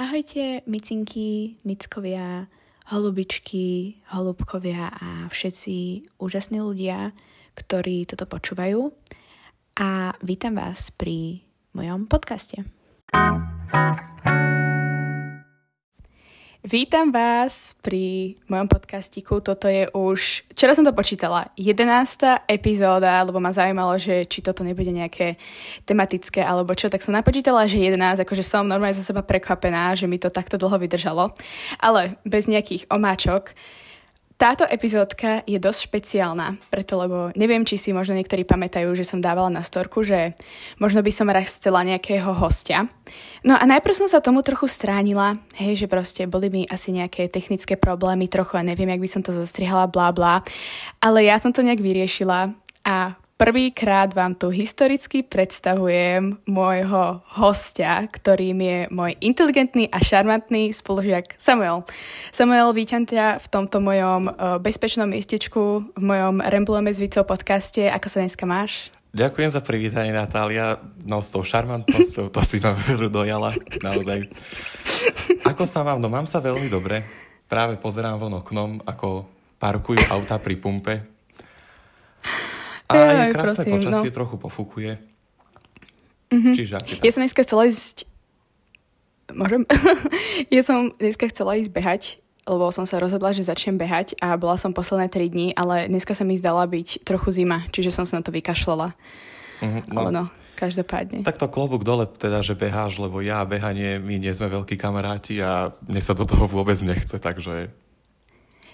Ahojte, micinky, mickovia, holubičky, holubkovia a všetci úžasní ľudia, ktorí toto počúvajú. A vítam vás pri mojom podcaste. Vítam vás pri mojom podcastiku. Toto je už, včera som to počítala, 11. epizóda, lebo ma zaujímalo, že či toto nebude nejaké tematické alebo čo, tak som napočítala, že 11, akože som normálne za seba prekvapená, že mi to takto dlho vydržalo. Ale bez nejakých omáčok. Táto epizódka je dosť špeciálna, preto lebo neviem, či si možno niektorí pamätajú, že som dávala na storku, že možno by som raz chcela nejakého hostia. No a najprv som sa tomu trochu stránila, hej, že proste boli mi asi nejaké technické problémy trochu a neviem, jak by som to zastrihala, blá blá. Ale ja som to nejak vyriešila a Prvýkrát vám tu historicky predstavujem môjho hostia, ktorým je môj inteligentný a šarmantný spolužiak Samuel. Samuel, vítam ťa v tomto mojom uh, bezpečnom miestečku, v mojom Remblome s Vicou podcaste. Ako sa dneska máš? Ďakujem za privítanie, Natália. No s tou šarmantnosťou, to si ma veru dojala, naozaj. Ako sa mám? No mám sa veľmi dobre. Práve pozerám von oknom, ako parkujú auta pri pumpe a Jaj, je krásne prosím, počasie, no. trochu pofúkuje. Mm-hmm. Čiže asi tak. Ja som dneska chcela ísť... Môžem? ja som dneska chcela ísť behať, lebo som sa rozhodla, že začnem behať a bola som posledné 3 dní, ale dneska sa mi zdala byť trochu zima, čiže som sa na to vykašľala. Mm-hmm, no. Ale no, každopádne. Tak to klobúk dole teda, že beháš, lebo ja a behanie, my nie sme veľkí kamaráti a mne sa do toho vôbec nechce, takže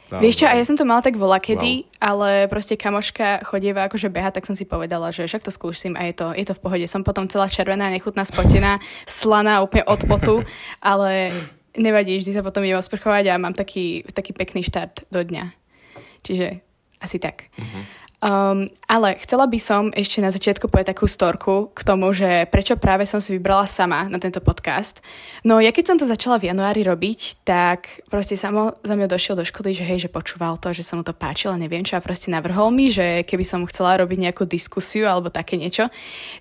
No, Vieš čo, a ja som to mala tak vola kedy, wow. ale proste kamoška chodieva akože beha, tak som si povedala, že však to skúsim a je to, je to v pohode. Som potom celá červená, nechutná, spotená, slaná úplne od potu, ale nevadí, vždy sa potom idem osprchovať a mám taký, taký pekný štart do dňa. Čiže asi tak. Mm-hmm. Um, ale chcela by som ešte na začiatku povedať takú storku k tomu, že prečo práve som si vybrala sama na tento podcast. No ja keď som to začala v januári robiť, tak proste samo za mňa došiel do školy, že hej, že počúval to, že sa mu to páčilo, neviem čo a proste navrhol mi, že keby som chcela robiť nejakú diskusiu alebo také niečo,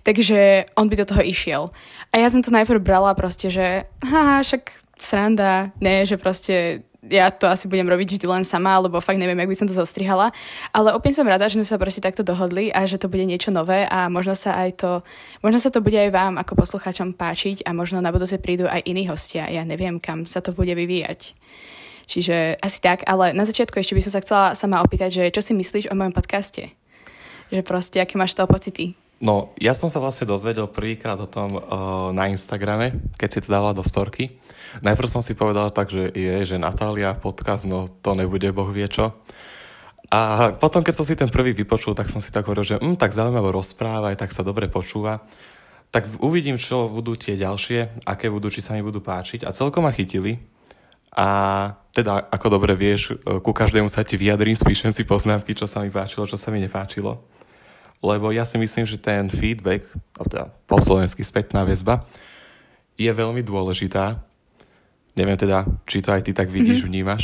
takže on by do toho išiel. A ja som to najprv brala proste, že haha, však sranda, ne, že proste ja to asi budem robiť vždy len sama, alebo fakt neviem, jak by som to zostrihala. Ale úplne som rada, že sme sa proste takto dohodli a že to bude niečo nové a možno sa aj to, možno sa to bude aj vám ako poslucháčom páčiť a možno na budúce prídu aj iní hostia. Ja neviem, kam sa to bude vyvíjať. Čiže asi tak, ale na začiatku ešte by som sa chcela sama opýtať, že čo si myslíš o mojom podcaste? Že proste, aké máš toho pocity? No, ja som sa vlastne dozvedel prvýkrát o tom uh, na Instagrame, keď si to dala do storky. Najprv som si povedal tak, že je, že Natália podcast, no to nebude boh vie čo. A potom, keď som si ten prvý vypočul, tak som si tak hovoril, že hm, tak zaujímavo rozpráva, aj tak sa dobre počúva. Tak uvidím, čo budú tie ďalšie, aké budú, či sa mi budú páčiť. A celkom ma chytili. A teda, ako dobre vieš, ku každému sa ti vyjadrím, spíšem si poznámky, čo sa mi páčilo, čo sa mi nepáčilo lebo ja si myslím, že ten feedback, teda po slovensky spätná väzba, je veľmi dôležitá. Neviem teda, či to aj ty tak vidíš, mm-hmm. vnímaš.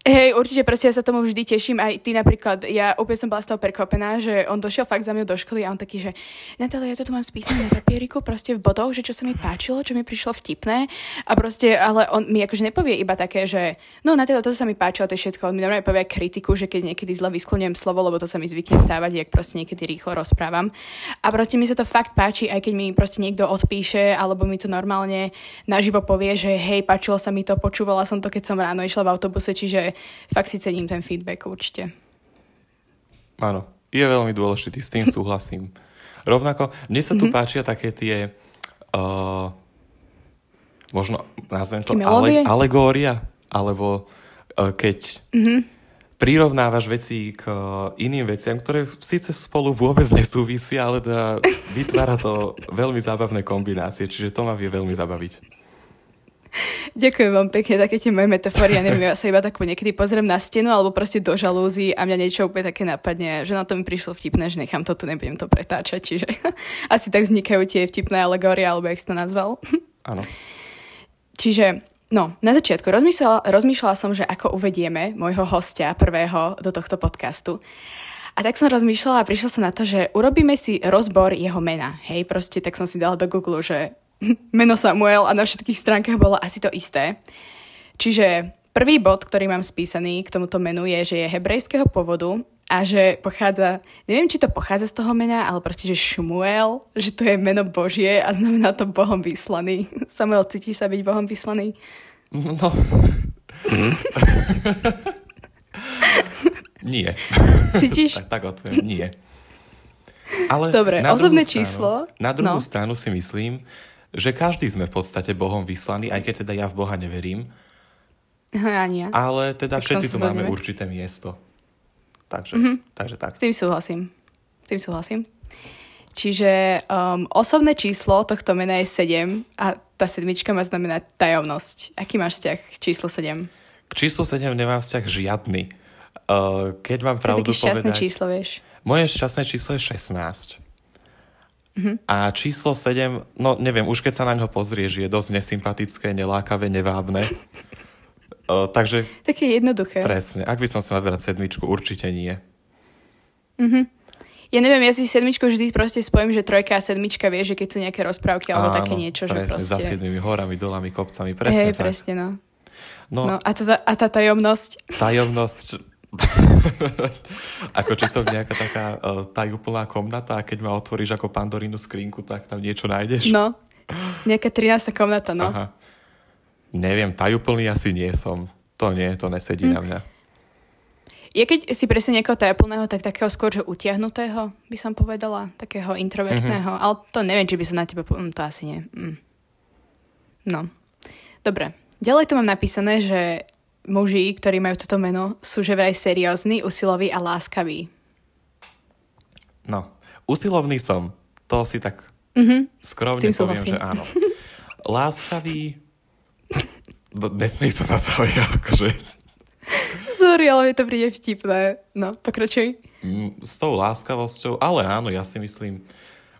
Hej, určite proste ja sa tomu vždy teším. Aj ty napríklad, ja úplne som bola z toho prekvapená, že on došiel fakt za mňou do školy a on taký, že Natália, ja to tu mám spísané na papieriku, proste v bodoch, že čo sa mi páčilo, čo mi prišlo vtipné. A proste, ale on mi akože nepovie iba také, že no Natália, toto sa mi páčilo, to je všetko. On mi normálne povie kritiku, že keď niekedy zle vyskloňujem slovo, lebo to sa mi zvykne stávať, jak proste niekedy rýchlo rozprávam. A proste mi sa to fakt páči, aj keď mi proste niekto odpíše, alebo mi to normálne naživo povie, že hej, páčilo sa mi to, počúvala som to, keď som ráno išla v autobuse, čiže fakt si cením ten feedback určite. Áno, je veľmi dôležitý, s tým súhlasím. Rovnako, mne sa tu mm-hmm. páčia také tie, uh, možno nazvem to ale, alegória, alebo uh, keď mm-hmm. prirovnávaš veci k uh, iným veciam, ktoré síce spolu vôbec nesúvisia, ale dá, vytvára to veľmi zábavné kombinácie, čiže to ma vie veľmi zabaviť. Ďakujem vám pekne, také tie moje metafory. Ja neviem, ja sa iba tak niekedy pozriem na stenu alebo proste do žalúzy a mňa niečo úplne také napadne, že na to mi prišlo vtipné, že nechám to tu, nebudem to pretáčať. Čiže asi tak vznikajú tie vtipné alegórie, alebo jak si to nazval. Áno. Čiže No, na začiatku rozmýšľala, rozmýšľala som, že ako uvedieme môjho hostia prvého do tohto podcastu. A tak som rozmýšľala a prišla som na to, že urobíme si rozbor jeho mena. Hej, proste tak som si dala do Google, že meno Samuel a na všetkých stránkach bolo asi to isté. Čiže prvý bod, ktorý mám spísaný k tomuto menu je, že je hebrejského pôvodu a že pochádza, neviem, či to pochádza z toho mena, ale proste, že Šmuel, že to je meno Božie a znamená to Bohom vyslaný. Samuel, cítiš sa byť Bohom vyslaný? No. nie. Cítiš? tak, tak odpoviem, nie. Ale Dobre, na osobné stranu, číslo. Na druhú no. stranu si myslím, že každý sme v podstate Bohom vyslaní, aj keď teda ja v Boha neverím. Ani ja. Ale teda Tak všetci tu máme zhodneme. určité miesto. Takže, Mhm. takže tak. S tým súhlasím. S tým súhlasím. Čiže um, osobné číslo tohto mena je 7 a tá sedmička má znamenať tajomnosť. Aký máš vzťah k číslu 7? K číslu 7 nemám vzťah žiadny. Uh, keď mám To je pravdu také šťastné povedať... číslo, vieš. Moje šťastné číslo je 16. Mhm. A číslo 7, no neviem, už keď sa na ňo pozrieš, je dosť nesympatické, nelákavé, nevábne. uh, takže Také jednoduché. presne, ak by som sa mal vybrať sedmičku, určite nie. Ja neviem, ja si sedmičku vždy proste spojím, že trojka a sedmička, vieš, že keď sú nejaké rozprávky alebo také niečo, že presne, proste... za siedmými horami, dolami, kopcami, presne Hej, tak. presne, no. No, no a, tá, a tá tajomnosť? tajomnosť... ako či som nejaká taká uh, tajúplná komnata a keď ma otvoríš ako pandorínu skrinku, tak tam niečo nájdeš? No. Nejaká 13. komnata, no. Aha. Neviem, tajúplný asi nie som. To nie, to nesedí Hm. na mňa. Ja keď si presne niekoho tajomplného, tak takého skôr, že utiahnutého, by som povedala, takého introvertného, Mhm. ale to neviem, či by som na teba... Po... Mm, to asi nie. Mm. No. Dobre. Ďalej tu mám napísané, že muži, ktorí majú toto meno, sú že vraj seriózni, usiloví a láskaví. No, usilovný som. To si tak Mhm. skromne poviem, že áno. Láskavý... No, nesmej sa na to, ja akože... Sorry, ale mi to príde vtipné. No, pokračuj. Mm, s tou láskavosťou, ale áno, ja si myslím,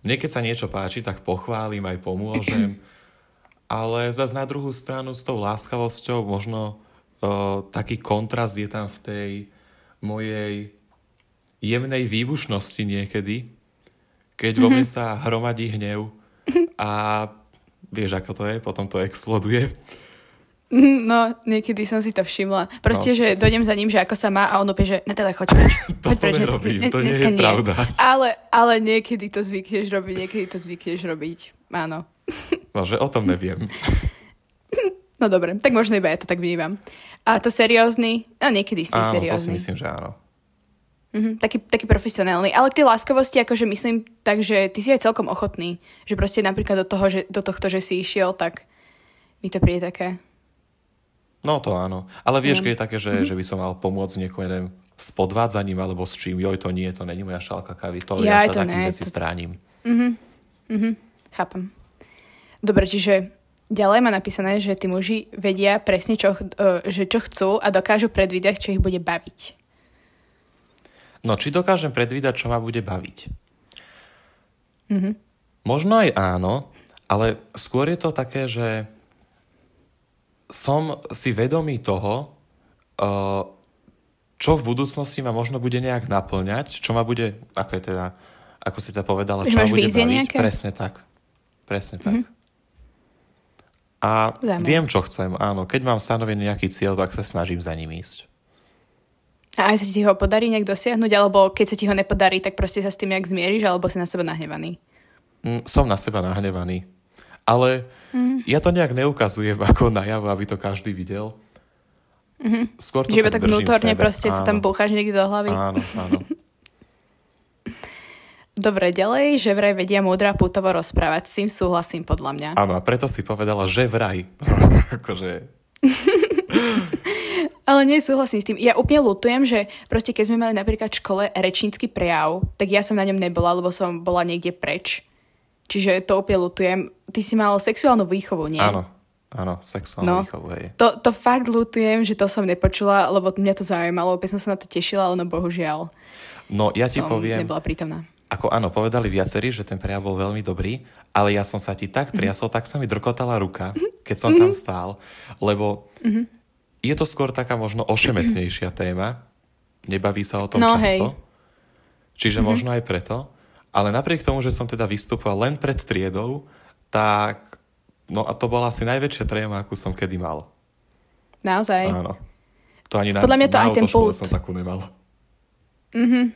mne keď sa niečo páči, tak pochválim, aj pomôžem, ale zase na druhú stranu s tou láskavosťou možno uh, taký kontrast je tam v tej mojej jemnej výbušnosti niekedy, keď vo mne sa hromadí hnev a vieš, ako to je, potom to exploduje. No, niekedy som si to všimla. Proste, No. že dojdem za ním, že ako sa má a on opäť, že Natale, choď preč. To Choď preč, nerobím, dnes- to nie je pravda. Ale, ale niekedy to zvykneš robiť, niekedy to zvykneš robiť. Áno. No, že o tom neviem. No dobre, tak možno iba ja to tak vnímam. A to seriózny? A niekedy si Áno, to si seriózny. myslím, že áno. Mhm, taký, taký profesionálny. Ale k tej láskavosti, akože myslím tak, že ty si aj celkom ochotný. Že proste napríklad do, toho, že, do tohto, že si išiel, tak mi to príde také. No to áno. Ale vieš, No. keď je také, že, že by som mal pomôcť niekomu neviem, s podvádzaním alebo s čím, joj, to nie, to není moja šálka kávy, to ja, Jaj, sa takých vecí to- stránim. Chápem. Dobre, čiže ďalej má napísané, že tí muži vedia presne, čo, e, že čo chcú a dokážu predvídať, čo ich bude baviť. No, či dokážem predvídať, čo ma bude baviť? Mhm. Možno aj áno, ale skôr je to také, že som si vedomý toho, uh, čo v budúcnosti ma možno bude nejak naplňať, čo ma bude, ako je teda, ako si to povedala, Že čo ma bude baviť. nejaké? Presne tak. Presne tak. A Zaujímavé. viem, čo chcem, áno. Keď mám stanovený nejaký cieľ, tak sa snažím za ním ísť. A aj sa ti ho podarí nejak dosiahnuť, alebo keď sa ti ho nepodarí, tak proste sa s tým nejak zmieriš, alebo si na seba nahnevaný. Mm, som na seba nahnevaný. Ale Mhm. ja to nejak neukazujem ako najavo, aby to každý videl. Skôr to. Že tak v vnútorne sebe. proste sa tam Áno. búcháš niekde do hlavy. Áno, áno. Dobre, ďalej, že vraj vedia múdra putovo rozprávať, s tým súhlasím podľa mňa. Áno, a preto si povedala, že vraj. akože, Ale nie súhlasím s tým. Ja úplne lutujem, že proste keď sme mali napríklad v škole rečnícky prejav, tak ja som na ňom nebola, lebo som bola niekde preč. Čiže to úplne lutujem. Ty si mal sexuálnu výchovu, nie? áno, áno, sexuálnu No. výchovu, hej. To, to fakt lutujem, že to som nepočula, lebo mňa to zaujímalo, úplne som sa na to tešila, ale no bohužiaľ No, ja ti som poviem, nebola prítomná. Ako áno, povedali viacerí, že ten prejav bol veľmi dobrý, ale ja som sa ti tak triasol, tak sa mi drkotala ruka, keď som tam stál, lebo je to skôr taká možno ošemetnejšia téma, nebaví sa o tom No, často, hej. čiže možno aj preto, ale napriek tomu, že som teda vystupoval len pred triedou, tak No a to bola asi najväčšia tréma, akú som kedy mal. Naozaj? Áno. To ani na, Podľa mňa to na aj ten pult. som takú nemal. Mhm.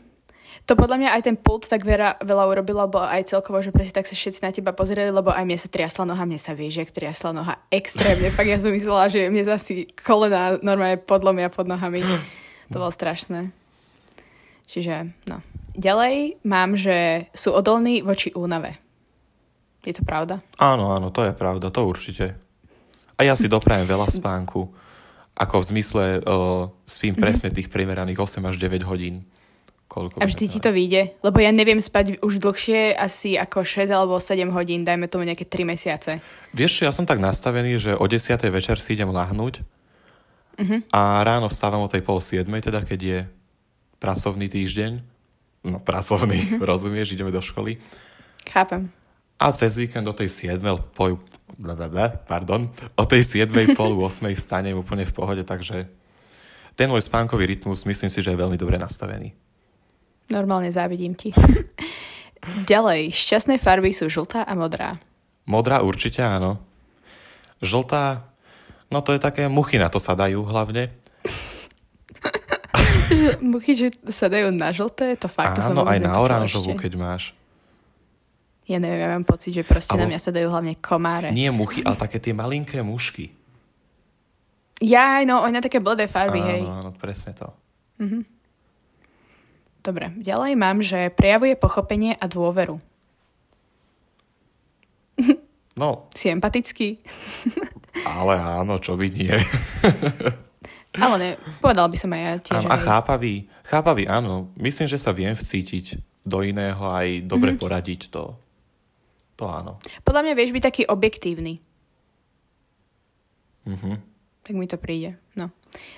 To podľa mňa aj ten pult tak veľa, veľa urobilo, lebo aj celkovo, že presne tak sa všetci na teba pozreli, lebo aj mne sa triasla noha, mne sa vieš, jak triasla noha extrémne. Fakt ja som myslela, že mne zasi kolena normálne podlomia pod nohami. To bolo strašné. Čiže, no. Ďalej mám, že sú odolní voči únave. Je to pravda? Áno, áno, to je pravda, to určite. A ja si doprajem veľa spánku. Ako v zmysle uh, spím mm-hmm. presne tých primeraných 8 až 9 hodín. Koľko a vždy ti to vyjde? Lebo ja neviem spať už dlhšie, asi ako 6 alebo 7 hodín, dajme tomu nejaké 3 mesiace. Vieš, ja som tak nastavený, že o 10. večer si idem lahnúť uh-huh. a ráno vstávam o tej pol 7, teda keď je pracovný týždeň. No pracovný, uh-huh. rozumieš, ideme do školy. Chápem. A cez víkend o tej 7. Po, pardon, o tej 7. pol 8. vstanem úplne v pohode, takže ten môj spánkový rytmus myslím si, že je veľmi dobre nastavený. Normálne závidím ti. Ďalej, šťastné farby sú žltá a modrá. Modrá určite áno. Žltá, no to je také, muchy na to sa dajú hlavne. muchy, že sa dajú na žlté, to fakt. Áno, aj na oranžovú, keď máš. Ja neviem, ja mám pocit, že proste Alo, na mňa sa dajú hlavne komáre. Nie muchy, ale také tie malinké mušky. Ja, no, oni na také bledé farby, áno, hej. Áno, presne to. Mhm. Dobre, ďalej mám, že prejavuje pochopenie a dôveru. No. Si empatický? Ale áno, čo by nie. Ale ne, povedal by som aj ja tiež. Áno, a chápavý, chápavý, áno. Myslím, že sa viem vcítiť do iného aj dobre mm-hmm. poradiť to. To áno. Podľa mňa vieš byť taký objektívny. Mhm. Tak mi to príde. No.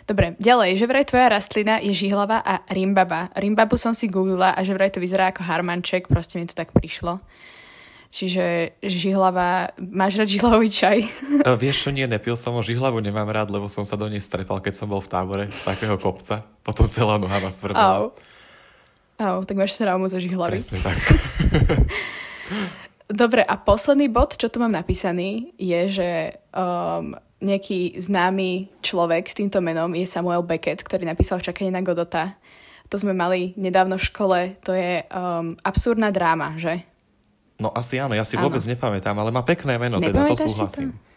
Dobre, ďalej, že vraj tvoja rastlina je žihlava a rimbaba. Rimbabu som si googlila a že vraj to vyzerá ako harmanček, proste mi to tak prišlo. Čiže žihlava, máš rád žihlavý čaj? Uh, vieš čo, nie, nepil som ho, žihlavu nemám rád, lebo som sa do nej strepal, keď som bol v tábore z takého kopca. Potom celá noha ma svrbala. Au. Au, tak máš traumu zo žihlavy. Presne tak. Dobre, a posledný bod, čo tu mám napísaný, je, že um, nejaký známy človek s týmto menom je Samuel Beckett, ktorý napísal Čakanie na Godota. To sme mali nedávno v škole. To je um, absurdná dráma, že? No asi áno, ja si áno. vôbec nepamätám, ale má pekné meno, teda to súhlasím. To?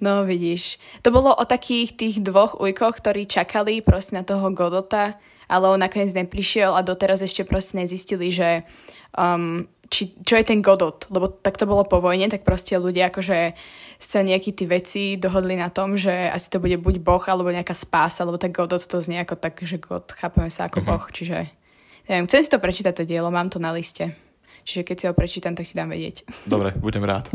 No vidíš, to bolo o takých tých dvoch ujkoch, ktorí čakali proste na toho Godota, ale on nakoniec neprišiel a doteraz ešte proste nezistili, že um, či, čo je ten Godot, lebo tak to bolo po vojne, tak proste ľudia akože sa nejakí tí veci dohodli na tom, že asi to bude buď Boh, alebo nejaká spása, alebo tak Godot to znie ako tak, že God, chápeme sa ako uh-huh. Boh, čiže neviem, chcem si to prečítať to dielo, mám to na liste. Čiže keď si ho prečítam, tak ti dám vedieť. Dobre, budem rád.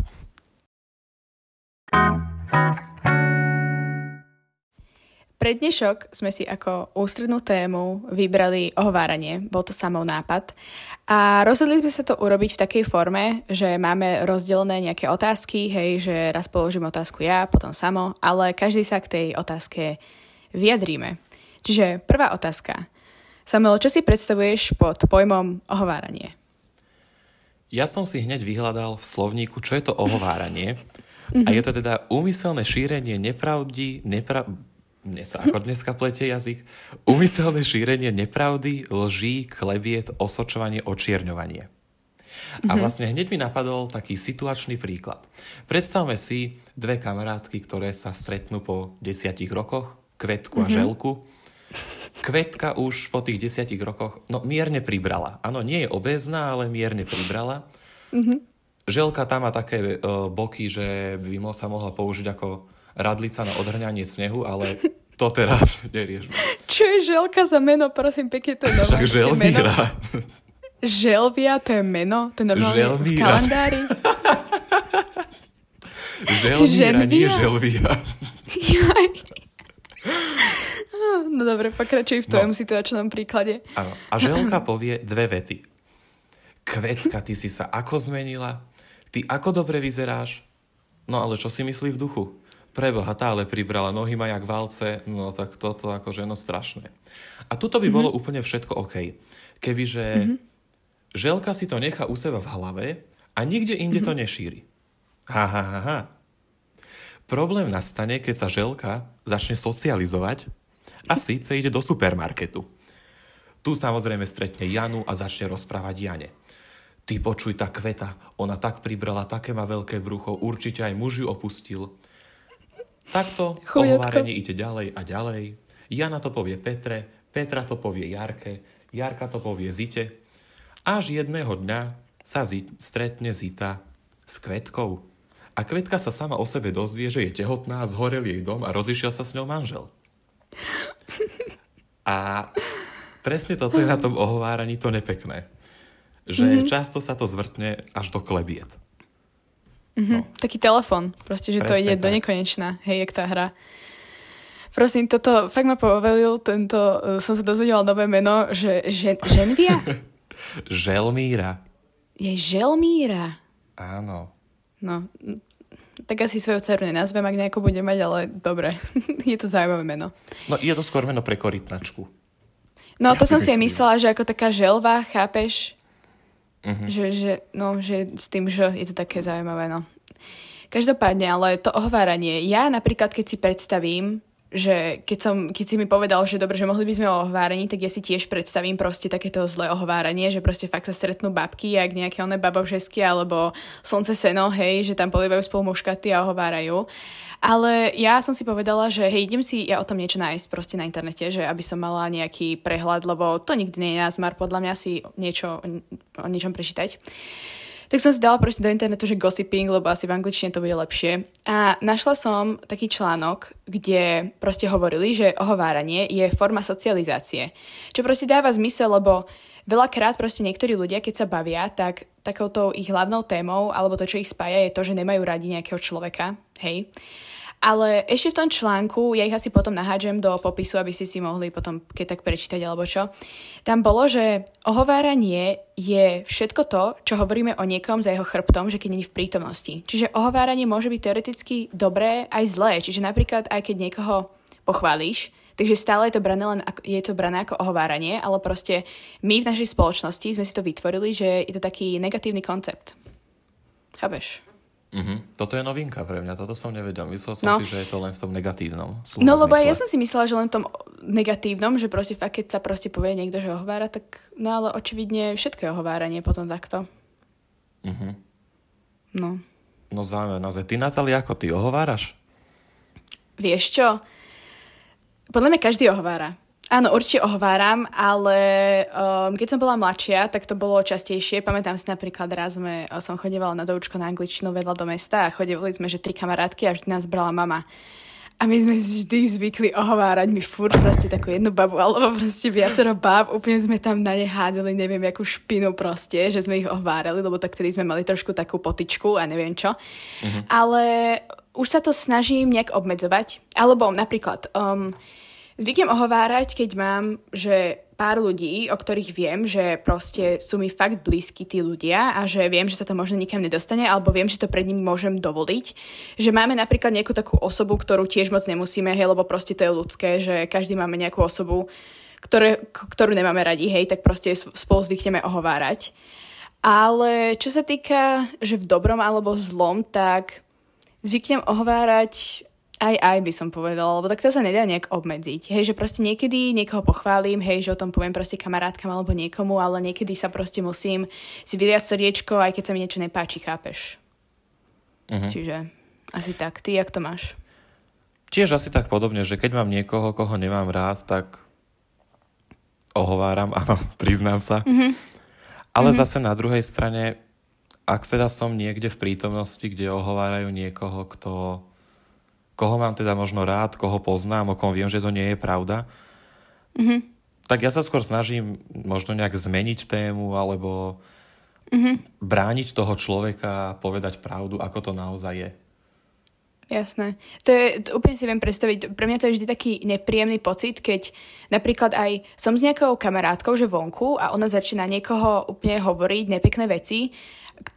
Pre dnešok sme si ako ústrednú tému vybrali ohováranie, bol to samou nápad. A rozhodli sme sa to urobiť v takej forme, že máme rozdelené nejaké otázky, hej, že raz položím otázku ja, potom samo, ale každý sa k tej otázke vyjadríme. Čiže prvá otázka. Samuel, čo si predstavuješ pod pojmom ohováranie? Ja som si hneď vyhľadal v slovníku, čo je to ohováranie. A je to teda úmyselné šírenie nepravdy, nepra- mne sa ako dneska pletie jazyk, umyselné šírenie nepravdy, lží, klebiet, osočovanie, očierňovanie. A mhm. vlastne hneď mi napadol taký situačný príklad. Predstavme si dve kamarátky, ktoré sa stretnú po desiatich rokoch, Kvetku a mm-hmm. Želku. Kvetka už po tých desiatich rokoch, no mierne pribrala. Áno, nie je obézna, ale mierne pribrala. Mm-hmm. Želka tam má také uh, boky, že by sa mohla použiť ako radlica na odhrňanie snehu, ale to teraz neriešme. Čo je želka za meno, prosím, pekne to je nové. Však želvíra. Želvia, to je meno? To je normálne želvíra. v kalendári? želvíra, nie želvia. no dobre, pokračuj v tvojom no. situačnom príklade. Áno. A želka povie dve vety. Kvetka, ty si sa ako zmenila? Ty ako dobre vyzeráš? No ale čo si myslí v duchu? Preboha, tá ale pribrala nohy ma jak valce, no tak toto akože no strašné. A tuto by mm-hmm. bolo úplne všetko OK. Kebyže mm-hmm. želka si to nechá u seba v hlave a nikde inde mm-hmm. to nešíri. Ha, ha, ha, ha. Problém nastane, keď sa želka začne socializovať a síce ide do supermarketu. Tu samozrejme stretne Janu a začne rozprávať Jane. Ty počuj, tá kveta, ona tak pribrala, také má veľké brucho, určite aj muž ju opustil. Takto ohovárenie ide ďalej a ďalej. Jana to povie Petre, Petra to povie Jarke, Jarka to povie Zite. Až jedného dňa sa zi- stretne Zita s Kvetkou. A Kvetka sa sama o sebe dozvie, že je tehotná, zhorel jej dom a rozišiel sa s ňou manžel. A presne toto je na tom ohováraní to nepekné. Že mm-hmm. často sa to zvrtne až do klebiet. Mm-hmm. No. Taký telefon, proste, že Presne to ide tak. do nekonečna, hej, jak tá hra. Prosím, toto fakt ma povelil, tento, uh, som sa dozvedela nové meno, že, že Ženvia? Želmíra. Je Želmíra. Áno. No, tak asi svoju dceru nenazvem, ak nejako bude mať, ale dobre, je to zaujímavé meno. No, je to skôr meno pre korytnačku. No, ja to som si aj myslela, že ako taká želva, chápeš? Uh-huh. Že, že, no, že s tým, že je to také zaujímavé, no. Každopádne, ale to ohováranie. Ja napríklad, keď si predstavím, že keď, som, keď si mi povedal, že dobre, že mohli by sme o ohovárení, tak ja si tiež predstavím proste takéto zlé ohováranie, že proste fakt sa stretnú babky, jak nejaké oné babovžesky alebo slnce seno, hej, že tam polievajú spolu muškaty a ohovárajú. Ale ja som si povedala, že hej, idem si ja o tom niečo nájsť proste na internete, že aby som mala nejaký prehľad, lebo to nikdy nie je názmar podľa mňa si niečo o niečom prečítať. Tak som si dala proste do internetu, že gossiping, lebo asi v angličtine to bude lepšie. A našla som taký článok, kde proste hovorili, že ohováranie je forma socializácie. Čo proste dáva zmysel, lebo veľakrát proste niektorí ľudia, keď sa bavia, tak takouto ich hlavnou témou, alebo to, čo ich spája, je to, že nemajú radi nejakého človeka. Hej. Ale ešte v tom článku, ja ich asi potom nahádžem do popisu, aby ste si mohli potom keď tak prečítať alebo čo. Tam bolo, že ohováranie je všetko to, čo hovoríme o niekom za jeho chrbtom, že keď není v prítomnosti. Čiže ohováranie môže byť teoreticky dobré aj zlé. Čiže napríklad aj keď niekoho pochváliš, takže stále je to brané, len je to brané ako ohováranie, ale proste my v našej spoločnosti sme si to vytvorili, že je to taký negatívny koncept. Chápeš? Uh-huh. Toto je novinka pre mňa, toto som nevedel. Myslel som no. si, že je to len v tom negatívnom. No lebo zmysle. ja som si myslela, že len v tom negatívnom, že proste fakt, keď sa proste povie niekto, že ohovára, tak no ale očividne všetko je ohováranie potom takto. Uh-huh. No. No zaujímavé, naozaj. Ty, Natália, ako ty ohováraš? Vieš čo? Podľa mňa každý ohovára. Áno, určite ohováram, ale um, keď som bola mladšia, tak to bolo častejšie. Pamätám si napríklad raz sme, uh, som chodevala na doučko na angličtinu vedľa do mesta a chodevali sme, že tri kamarátky a vždy nás brala mama. A my sme vždy zvykli ohovárať mi furt proste takú jednu babu, alebo proste viacero bab, úplne sme tam na ne hádzali, neviem, akú špinu proste, že sme ich ohovárali, lebo tak tedy sme mali trošku takú potičku a neviem čo. Uh-huh. Ale už sa to snažím nejak obmedzovať. Alebo napríklad, um, Zvyknem ohovárať, keď mám, že pár ľudí, o ktorých viem, že proste sú mi fakt blízki tí ľudia a že viem, že sa to možno nikam nedostane, alebo viem, že to pred nimi môžem dovoliť. Že máme napríklad nejakú takú osobu, ktorú tiež moc nemusíme, hej, lebo proste to je ľudské, že každý máme nejakú osobu, ktoré, ktorú nemáme radi, hej, tak proste spolu zvykneme ohovárať. Ale čo sa týka, že v dobrom alebo zlom, tak zvyknem ohovárať aj, aj by som povedala, lebo tak to sa nedá nejak obmedziť. Hej, že proste niekedy niekoho pochválim, hej, že o tom poviem proste kamarátkam alebo niekomu, ale niekedy sa proste musím si vyliať srdiečko, aj keď sa mi niečo nepáči, chápeš? Uh-huh. Čiže asi tak. Ty, jak to máš? Tiež asi tak podobne, že keď mám niekoho, koho nemám rád, tak ohováram, áno, priznám sa. Uh-huh. Ale uh-huh. zase na druhej strane, ak teda som niekde v prítomnosti, kde ohovárajú niekoho, kto koho mám teda možno rád, koho poznám, o kom viem, že to nie je pravda, mm-hmm. tak ja sa skôr snažím možno nejak zmeniť tému alebo mm-hmm. brániť toho človeka, povedať pravdu, ako to naozaj je. Jasné. To je, to úplne si viem predstaviť. Pre mňa to je vždy taký nepríjemný pocit, keď napríklad aj som s nejakou kamarátkou, že vonku a ona začína niekoho úplne hovoriť nepekné veci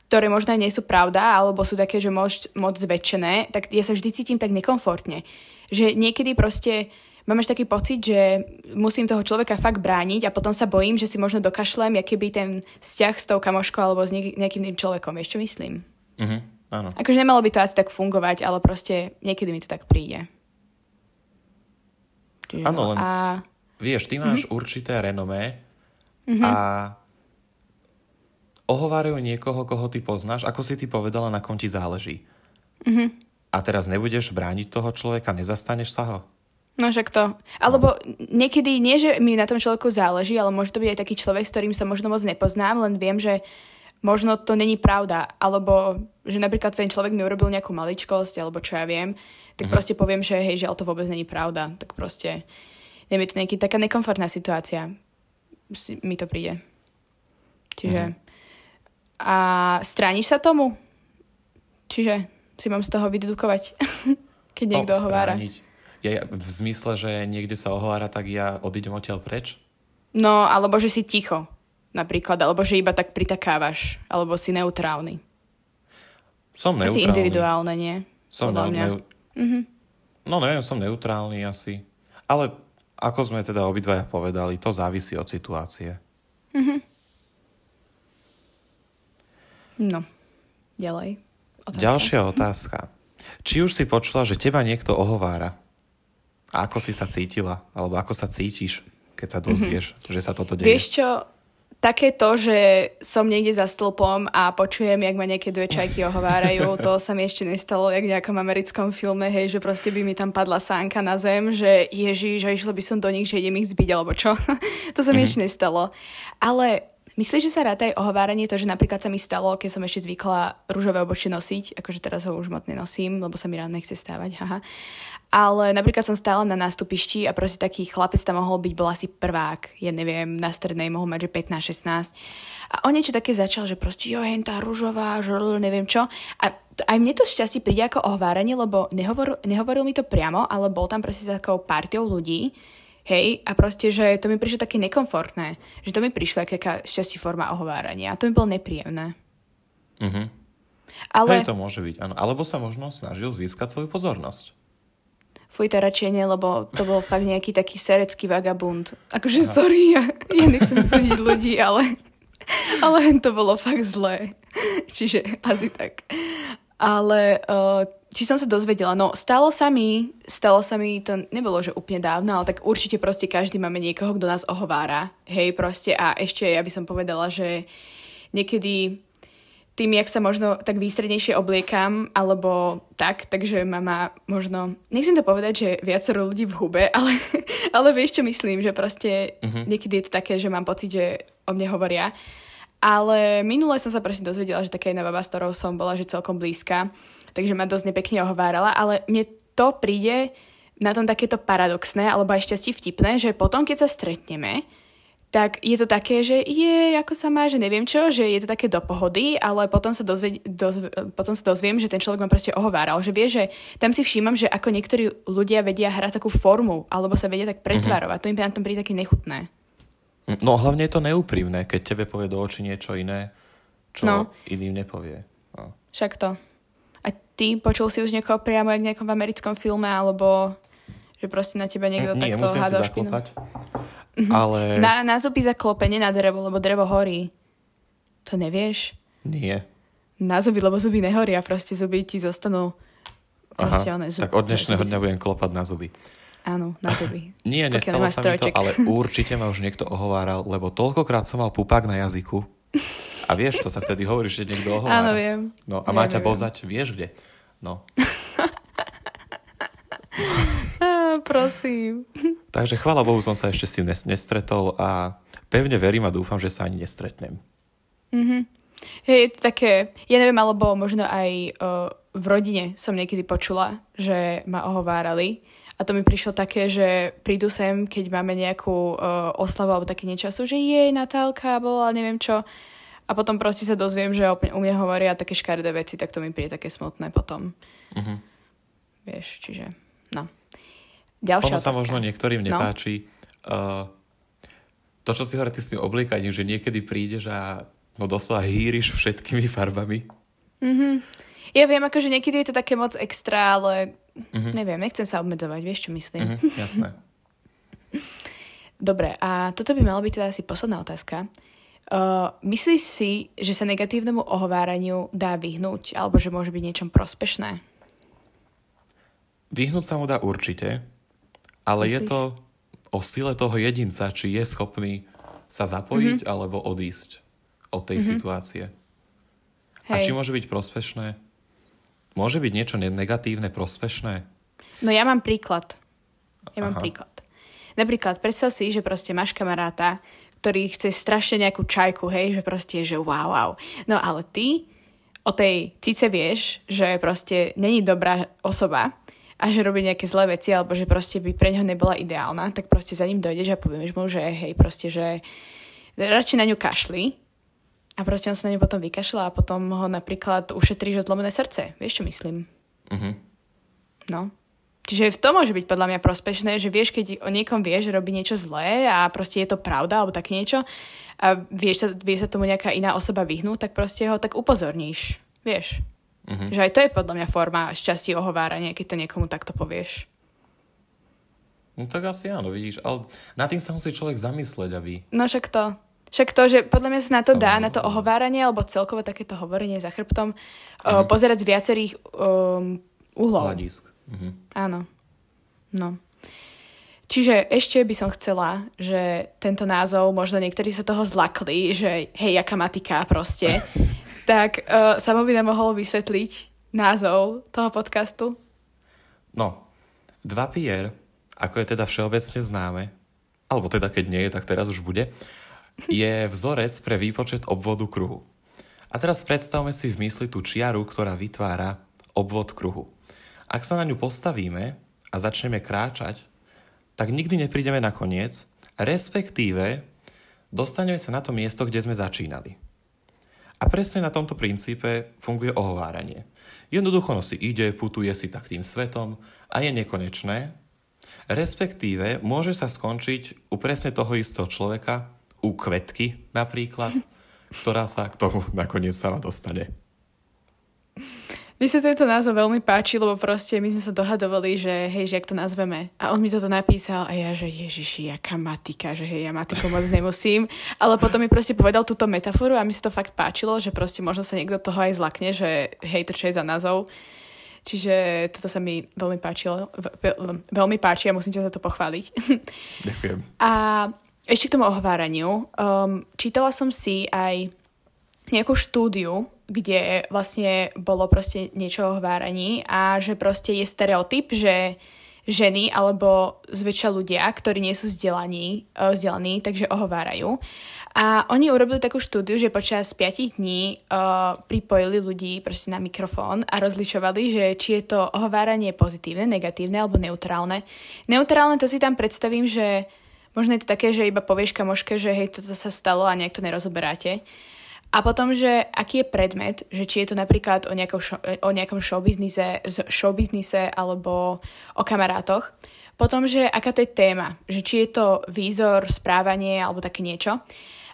ktoré možno aj nie sú pravda, alebo sú také, že moc, moc zväčšené, tak ja sa vždy cítim tak nekomfortne. Že niekedy proste mám až taký pocit, že musím toho človeka fakt brániť a potom sa bojím, že si možno dokašlem, aký by ten vzťah s tou kamoškou alebo s nejakým tým človekom. Čo myslím? Uh-huh. áno. Akože nemalo by to asi tak fungovať, ale proste niekedy mi to tak príde. Áno, len a... vieš, ty máš mm-hmm. určité renomé mm-hmm. a ohovárajú niekoho, koho ty poznáš, ako si ty povedala, na kom ti záleží. Mm-hmm. A teraz nebudeš brániť toho človeka, nezastaneš sa ho? No však to. Alebo niekedy nie, že mi na tom človeku záleží, ale môže to byť aj taký človek, s ktorým sa možno moc nepoznám, len viem, že možno to není pravda. Alebo že napríklad ten človek mi urobil nejakú maličkosť, alebo čo ja viem, tak uh-huh. proste poviem, že hej, že to vôbec není pravda. Tak proste, neviem, je to nejaký taká nekomfortná situácia. Mi to príde. Čiže... Uh-huh. A strániš sa tomu? Čiže si mám z toho vydedukovať, keď niekto no, hovára. Ja, v zmysle, že niekde sa ohovára, tak ja odídem odtiaľ preč? No, alebo že si ticho, napríklad, alebo že iba tak pritakávaš, alebo si neutrálny. Som neutrálny. Asi individuálne, nie? Som ne- neu- mm-hmm. No neviem, som neutrálny asi. Ale ako sme teda obidvaja povedali, to závisí od situácie. Mm-hmm. No, ďalej. Otázka. Ďalšia otázka. Či už si počula, že teba niekto ohovára? A ako si sa cítila? Alebo ako sa cítiš, keď sa dozvieš, mm-hmm. že sa toto deje? Vieš čo, také to, že som niekde za stĺpom a počujem, jak ma nejaké dve čajky ohovárajú, to sa mi ešte nestalo, jak v nejakom americkom filme, hej, že proste by mi tam padla sánka na zem, že ježiš, a išla by som do nich, že idem ich zbiť, alebo čo. to sa mi mm-hmm. ešte nestalo. Ale Myslíš, že sa ráta aj ohováranie to, že napríklad sa mi stalo, keď som ešte zvykla rúžové obočie nosiť, akože teraz ho už moc nenosím, lebo sa mi rád nechce stávať, haha. Ale napríklad som stála na nástupišti a proste taký chlapec tam mohol byť, bol asi prvák, ja neviem, na strednej mohol mať, že 15-16. A on niečo také začal, že proste jo, hen tá rúžová, že neviem čo. A aj mne to šťastie príde ako ohováranie, lebo nehovor, nehovoril mi to priamo, ale bol tam proste s takou partiou ľudí, Hej, a proste, že to mi prišlo také nekomfortné. Že to mi prišla taká šťastí forma ohovárania. A to mi bolo nepríjemné. Mhm. Ale... Hej, to môže byť, áno. Alebo sa možno snažil získať svoju pozornosť. Fuj, to radšej nie, lebo to bol fakt nejaký taký serecký vagabund. Akože, Aha. sorry, ja, ja nechcem súdiť ľudí, ale, ale to bolo fakt zlé. Čiže asi tak. Ale uh, či som sa dozvedela, no stalo sa mi, stalo sa mi, to nebolo, že úplne dávno, ale tak určite proste každý máme niekoho, kto nás ohovára, hej, proste a ešte ja by som povedala, že niekedy tým, jak sa možno tak výstrednejšie obliekam, alebo tak, takže mama možno, nechcem to povedať, že viacero ľudí v hube, ale, ale vieš, čo myslím, že proste uh-huh. niekedy je to také, že mám pocit, že o mne hovoria. Ale minule som sa proste dozvedela, že taká jedna baba, s ktorou som bola, že celkom blízka, takže ma dosť nepekne ohovárala, ale mne to príde na tom takéto paradoxné, alebo aj šťastie vtipné, že potom, keď sa stretneme, tak je to také, že je, ako sa má, že neviem čo, že je to také do pohody, ale potom sa, dozvie, dozv, potom sa dozviem, že ten človek ma proste ohováral. Že vie, že tam si všímam, že ako niektorí ľudia vedia hrať takú formu, alebo sa vedia tak pretvárovať. Mm-hmm. To im na tom príde také nechutné. No hlavne je to neúprimné, keď tebe povie do očí niečo iné, čo no. iným nepovie. No. Však to. Ty počul si už niekoho priamo jak nejakom v americkom filme, alebo že proste na teba niekto Nie, takto hádal špinu? Mhm. Ale... Na, na zuby zaklopenie na drevo, lebo drevo horí. To nevieš? Nie. Na zuby, lebo zuby nehoria, proste zuby ti zostanú Aha, one, zuby, tak od dnešného dňa budem klopať na zuby. Áno, na zuby. Nie, nestalo sa mi to, ale určite ma už niekto ohováral, lebo toľkokrát som mal pupák na jazyku, a vieš, to sa vtedy hovorí, že niekto ohovára. Áno, viem. No a má ťa bozať, vieš kde? No. prosím. Takže chvála Bohu som sa ešte s tým nestretol a pevne verím a dúfam, že sa ani nestretnem. Mhm. Hej, je to také, ja neviem, alebo možno aj uh, v rodine som niekedy počula, že ma ohovárali. A to mi prišlo také, že prídu sem, keď máme nejakú uh, oslavu alebo také niečo, sú, že jej Natálka bola, neviem čo. A potom proste sa dozviem, že u mňa hovoria také škaredé veci, tak to mi príde také smutné potom. Uh-huh. Vieš, čiže, no. Ďalšia ono sa možno niektorým no. nepáči no? uh, to, čo si hovorí ty s tým obliekaním, že niekedy prídeš a no doslova hýriš všetkými farbami. Mm-hmm. Ja viem, akože niekedy je to také moc extra, ale Mm-hmm. Neviem, nechcem sa obmedzovať, vieš, čo myslím. Mm-hmm, jasné. Dobre, a toto by malo byť teda asi posledná otázka. Uh, myslíš si, že sa negatívnemu ohováraniu dá vyhnúť, alebo že môže byť niečom prospešné? Vyhnúť sa mu dá určite, ale Myslíš? je to o sile toho jedinca, či je schopný sa zapojiť mm-hmm. alebo odísť od tej mm-hmm. situácie. Hej. A či môže byť prospešné? Môže byť niečo negatívne prospešné? No ja mám príklad. Ja mám Aha. príklad. Napríklad, predstav si, že proste máš kamaráta, ktorý chce strašne nejakú čajku, hej, že proste, že wow, wow. No ale ty o tej cice vieš, že proste není dobrá osoba a že robí nejaké zlé veci, alebo že proste by pre neho nebola ideálna, tak proste za ním dojdeš a povieš mu, že hej, proste, že radšej na ňu kašli a proste on sa na ňu potom vykašľa a potom ho napríklad ušetríš zlomené srdce. Vieš, čo myslím? Uh-huh. No. Čiže v tom môže byť podľa mňa prospešné, že vieš, keď o niekom vieš, že robí niečo zlé a proste je to pravda alebo také niečo a vieš sa, vie sa tomu nejaká iná osoba vyhnúť, tak proste ho tak upozorníš. Vieš. Uh-huh. Že aj to je podľa mňa forma šťastí ohovárania, keď to niekomu takto povieš. No tak asi áno, vidíš, ale na tým sa musí človek zamyslieť, aby... No však to. Však to, že podľa mňa sa na to dá, na to ohováranie, alebo celkovo takéto hovorenie za chrbtom, uh-huh. uh, pozerať z viacerých um, uhlov. Hľadisk. Mm-hmm. Áno. No. Čiže ešte by som chcela, že tento názov, možno niektorí sa toho zlakli, že hej, jaká matika proste, tak uh, sa by mohol vysvetliť názov toho podcastu? No, 2 Pierre, ako je teda všeobecne známe, alebo teda keď nie je, tak teraz už bude, je vzorec pre výpočet obvodu kruhu. A teraz predstavme si v mysli tú čiaru, ktorá vytvára obvod kruhu. Ak sa na ňu postavíme a začneme kráčať, tak nikdy neprídeme na koniec, respektíve dostaneme sa na to miesto, kde sme začínali. A presne na tomto princípe funguje ohováranie. Jednoducho no si ide, putuje si tak tým svetom a je nekonečné, respektíve môže sa skončiť u presne toho istého človeka, u kvetky napríklad, ktorá sa k tomu nakoniec sama dostane. Mi sa tento názov veľmi páči, lebo proste my sme sa dohadovali, že hej, že jak to nazveme. A on mi toto napísal a ja, že ježiši, jaká matika, že hej, ja matiku moc nemusím. Ale potom mi proste povedal túto metaforu a mi sa to fakt páčilo, že proste možno sa niekto toho aj zlakne, že hej, to čo je za názov. Čiže toto sa mi veľmi páčilo, veľmi páči a musím ťa za to pochváliť. Ďakujem. A ešte k tomu ohováraniu. Um, čítala som si aj nejakú štúdiu kde vlastne bolo proste niečo o hváraní a že proste je stereotyp, že ženy alebo zväčša ľudia, ktorí nie sú vzdelaní, uh, vzdelaní takže ohovárajú. A oni urobili takú štúdiu, že počas 5 dní uh, pripojili ľudí proste na mikrofón a rozlišovali, že či je to ohováranie pozitívne, negatívne alebo neutrálne. Neutrálne to si tam predstavím, že možno je to také, že iba povieš kamoške, že hej, toto sa stalo a nejak to nerozoberáte. A potom, že aký je predmet, že či je to napríklad o nejakom, show, o nejakom showbiznise, showbiznise alebo o kamarátoch. Potom, že aká to je téma, že či je to výzor, správanie alebo také niečo.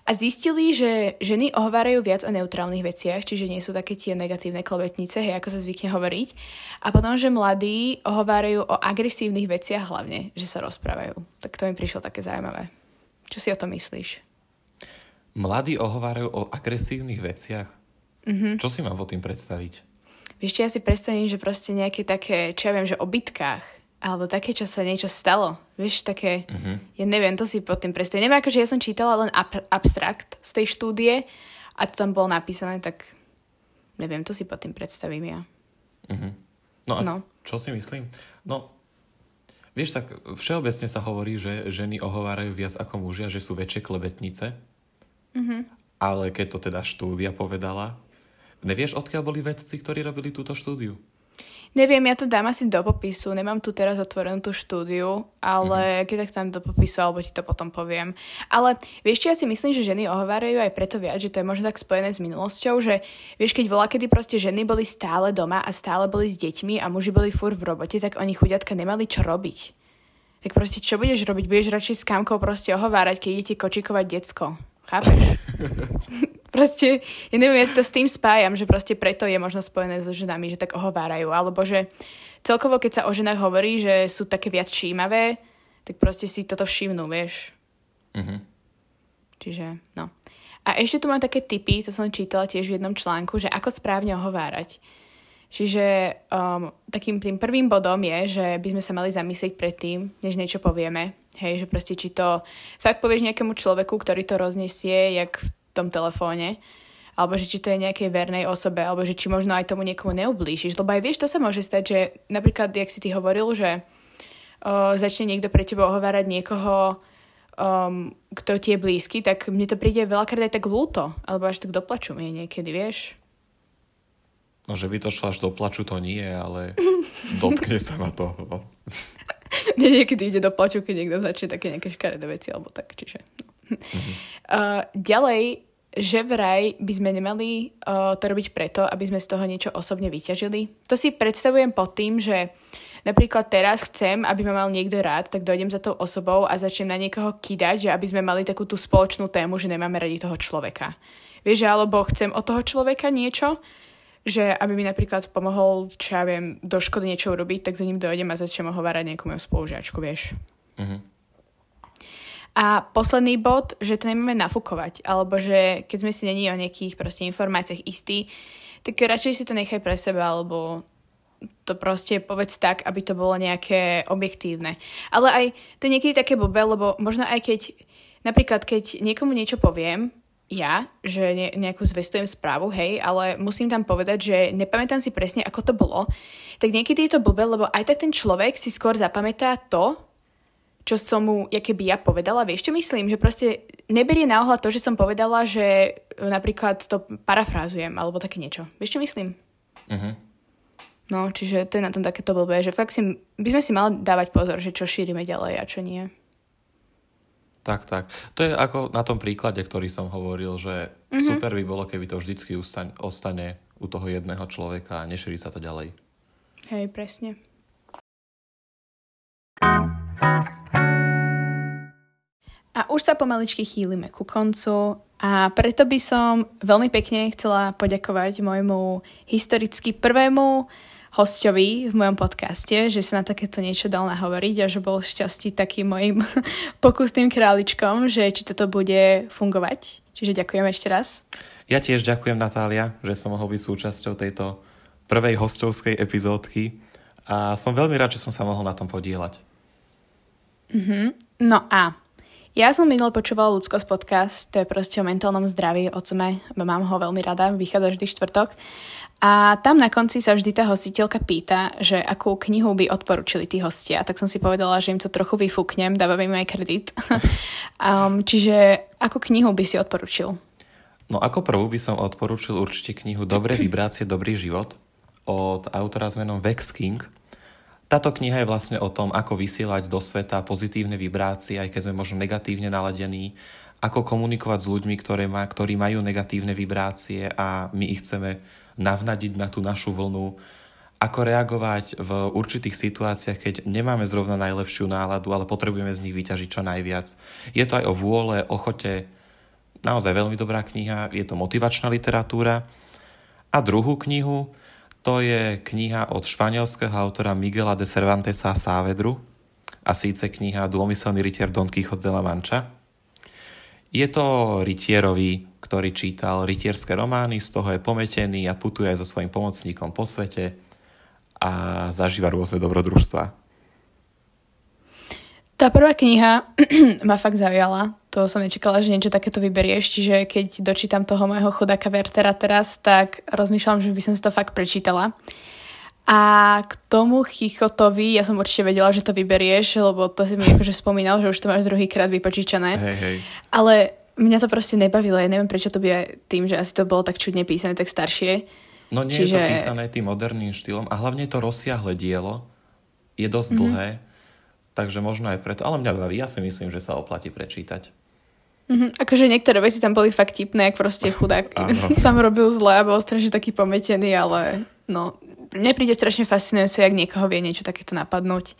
A zistili, že ženy ohovárajú viac o neutrálnych veciach, čiže nie sú také tie negatívne klobetnice, hej, ako sa zvykne hovoriť. A potom, že mladí ohovárajú o agresívnych veciach hlavne, že sa rozprávajú. Tak to mi prišlo také zaujímavé. Čo si o tom myslíš? Mladí ohovárajú o agresívnych veciach. Mm-hmm. Čo si mám o tým predstaviť? Vieš, ja si predstavím, že proste nejaké také, čo ja viem, že o bitkách, alebo také, čo sa niečo stalo. Vieš, také, mm-hmm. ja neviem, to si pod tým predstavím. Neviem, akože ja som čítala len ab- abstrakt z tej štúdie a to tam bolo napísané, tak neviem, to si pod tým predstavím ja. Mm-hmm. No a no. čo si myslím? No, vieš, tak všeobecne sa hovorí, že ženy ohovárajú viac ako mužia, že sú väčšie klebetnice. Mm-hmm. Ale keď to teda štúdia povedala, nevieš, odkiaľ boli vedci, ktorí robili túto štúdiu? Neviem, ja to dám asi do popisu, nemám tu teraz otvorenú tú štúdiu, ale mm-hmm. keď tak tam do popisu, alebo ti to potom poviem. Ale vieš, ja si myslím, že ženy ohovárajú aj preto viac, že to je možno tak spojené s minulosťou, že vieš, keď volá, kedy proste ženy boli stále doma a stále boli s deťmi a muži boli fur v robote, tak oni chudiatka nemali čo robiť. Tak proste čo budeš robiť? Budeš radšej s kamkou proste ohovárať, keď idete kočikovať decko. Chápeš? proste, ja neviem, ja si to s tým spájam, že proste preto je možno spojené so ženami, že tak ohovárajú. Alebo že celkovo, keď sa o ženách hovorí, že sú také viac všímavé, tak proste si toto všimnú, vieš. Uh-huh. Čiže, no. A ešte tu mám také tipy, to som čítala tiež v jednom článku, že ako správne ohovárať. Čiže um, takým tým prvým bodom je, že by sme sa mali zamyslieť predtým, než niečo povieme. Hej, že proste či to fakt povieš nejakému človeku, ktorý to roznesie, jak v tom telefóne, alebo že či to je nejakej vernej osobe, alebo že či možno aj tomu niekomu neublížiš. Lebo aj vieš, to sa môže stať, že napríklad, jak si ty hovoril, že uh, začne niekto pre teba ohovárať niekoho, um, kto ti je blízky, tak mne to príde veľakrát aj tak ľúto, alebo až tak doplaču mi niekedy, vieš. No, že by to šlo až do plaču, to nie, ale dotkne sa ma toho. Mne niekedy ide do plaču, keď niekto začne také nejaké škaredé veci, alebo tak, čiže... No. Mm-hmm. Uh, ďalej, že vraj by sme nemali uh, to robiť preto, aby sme z toho niečo osobne vyťažili. To si predstavujem pod tým, že napríklad teraz chcem, aby ma mal niekto rád, tak dojdem za tou osobou a začnem na niekoho kýdať, že aby sme mali takú tú spoločnú tému, že nemáme radi toho človeka. Vieš, alebo chcem od toho človeka niečo, že aby mi napríklad pomohol, čo ja viem, do školy niečo urobiť, tak za ním dojdem a začnem hovárať nejakú moju spolužiačku, vieš. Uh-huh. A posledný bod, že to nemáme nafúkovať, alebo že keď sme si není o nejakých proste informáciách istí, tak radšej si to nechaj pre seba, alebo to proste povedz tak, aby to bolo nejaké objektívne. Ale aj to je niekedy také blbé, lebo možno aj keď, napríklad keď niekomu niečo poviem, ja, že ne, nejakú zvestujem správu, hej, ale musím tam povedať, že nepamätám si presne, ako to bolo, tak niekedy je to blbé, lebo aj tak ten človek si skôr zapamätá to, čo som mu, keby ja povedala, vieš čo myslím? Že proste neberie na ohľad to, že som povedala, že napríklad to parafrázujem, alebo také niečo. Vieš čo myslím? Uh-huh. No, čiže to je na tom takéto blbé, že fakt si, by sme si mali dávať pozor, že čo šírime ďalej a čo nie. Tak, tak. To je ako na tom príklade, ktorý som hovoril, že mm-hmm. super by bolo, keby to vždycky ustaň, ostane u toho jedného človeka a nešíri sa to ďalej. Hej, presne. A už sa pomaličky chýlime ku koncu a preto by som veľmi pekne chcela poďakovať môjmu historicky prvému hostovi v mojom podcaste, že sa na takéto niečo dal nahovoriť a že bol šťastí takým mojim pokusným králičkom, že či toto bude fungovať. Čiže ďakujem ešte raz. Ja tiež ďakujem, Natália, že som mohol byť súčasťou tejto prvej hostovskej epizódky a som veľmi rád, že som sa mohol na tom podielať. Mm-hmm. No a ja som minul počúvala Ľudskosť podcast, to je proste o mentálnom zdraví, o sme, mám ho veľmi rada, vychádza vždy štvrtok a tam na konci sa vždy tá hostiteľka pýta, že akú knihu by odporúčili tí hostia. Tak som si povedala, že im to trochu vyfúknem, dávam im aj kredit. um, čiže akú knihu by si odporučil? No ako prvú by som odporúčil určite knihu Dobré vibrácie, dobrý život od autora s menom Vex King. Táto kniha je vlastne o tom, ako vysielať do sveta pozitívne vibrácie, aj keď sme možno negatívne naladení, ako komunikovať s ľuďmi, ktoré má, ktorí majú negatívne vibrácie a my ich chceme navnadiť na tú našu vlnu, ako reagovať v určitých situáciách, keď nemáme zrovna najlepšiu náladu, ale potrebujeme z nich vyťažiť čo najviac. Je to aj o vôle, ochote, naozaj veľmi dobrá kniha, je to motivačná literatúra. A druhú knihu, to je kniha od španielského autora Miguela de Cervantesa Saavedru, a síce kniha Dômyselný rytier Don Quixote de la Mancha. Je to rytierový ktorý čítal rytierské romány, z toho je pometený a putuje so svojím pomocníkom po svete a zažíva rôzne dobrodružstva. Tá prvá kniha ma fakt zaujala. To som nečakala, že niečo takéto vyberieš, čiže keď dočítam toho môjho chudáka Vertera teraz, tak rozmýšľam, že by som si to fakt prečítala. A k tomu Chichotovi, ja som určite vedela, že to vyberieš, lebo to si mi akože spomínal, že už to máš druhýkrát vypočíčané. Hej, hej. Ale mňa to proste nebavilo. Ja neviem, prečo to bude tým, že asi to bolo tak čudne písané, tak staršie. No nie Čiže... je to písané tým moderným štýlom a hlavne to rozsiahle dielo je dosť mm-hmm. dlhé, takže možno aj preto. Ale mňa baví, ja si myslím, že sa oplatí prečítať. Mm-hmm. Akože niektoré veci tam boli fakt tipné, ak proste chudák tam robil zle a bol strašne taký pometený, ale no, mne príde strašne fascinujúce, ak niekoho vie niečo takéto napadnúť.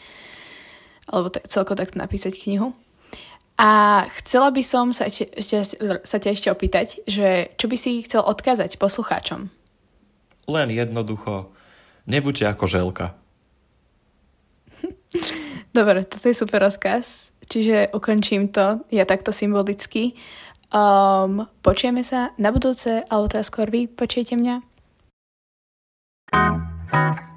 Alebo tak, celko takto napísať knihu. A chcela by som sa, ešte, sa ťa ešte opýtať, že čo by si chcel odkázať poslucháčom? Len jednoducho, nebuďte ako želka. Dobre, toto je super rozkaz. Čiže ukončím to, ja takto symbolicky. Um, počujeme sa na budúce, alebo teda skôr vy počujete mňa. Thank you.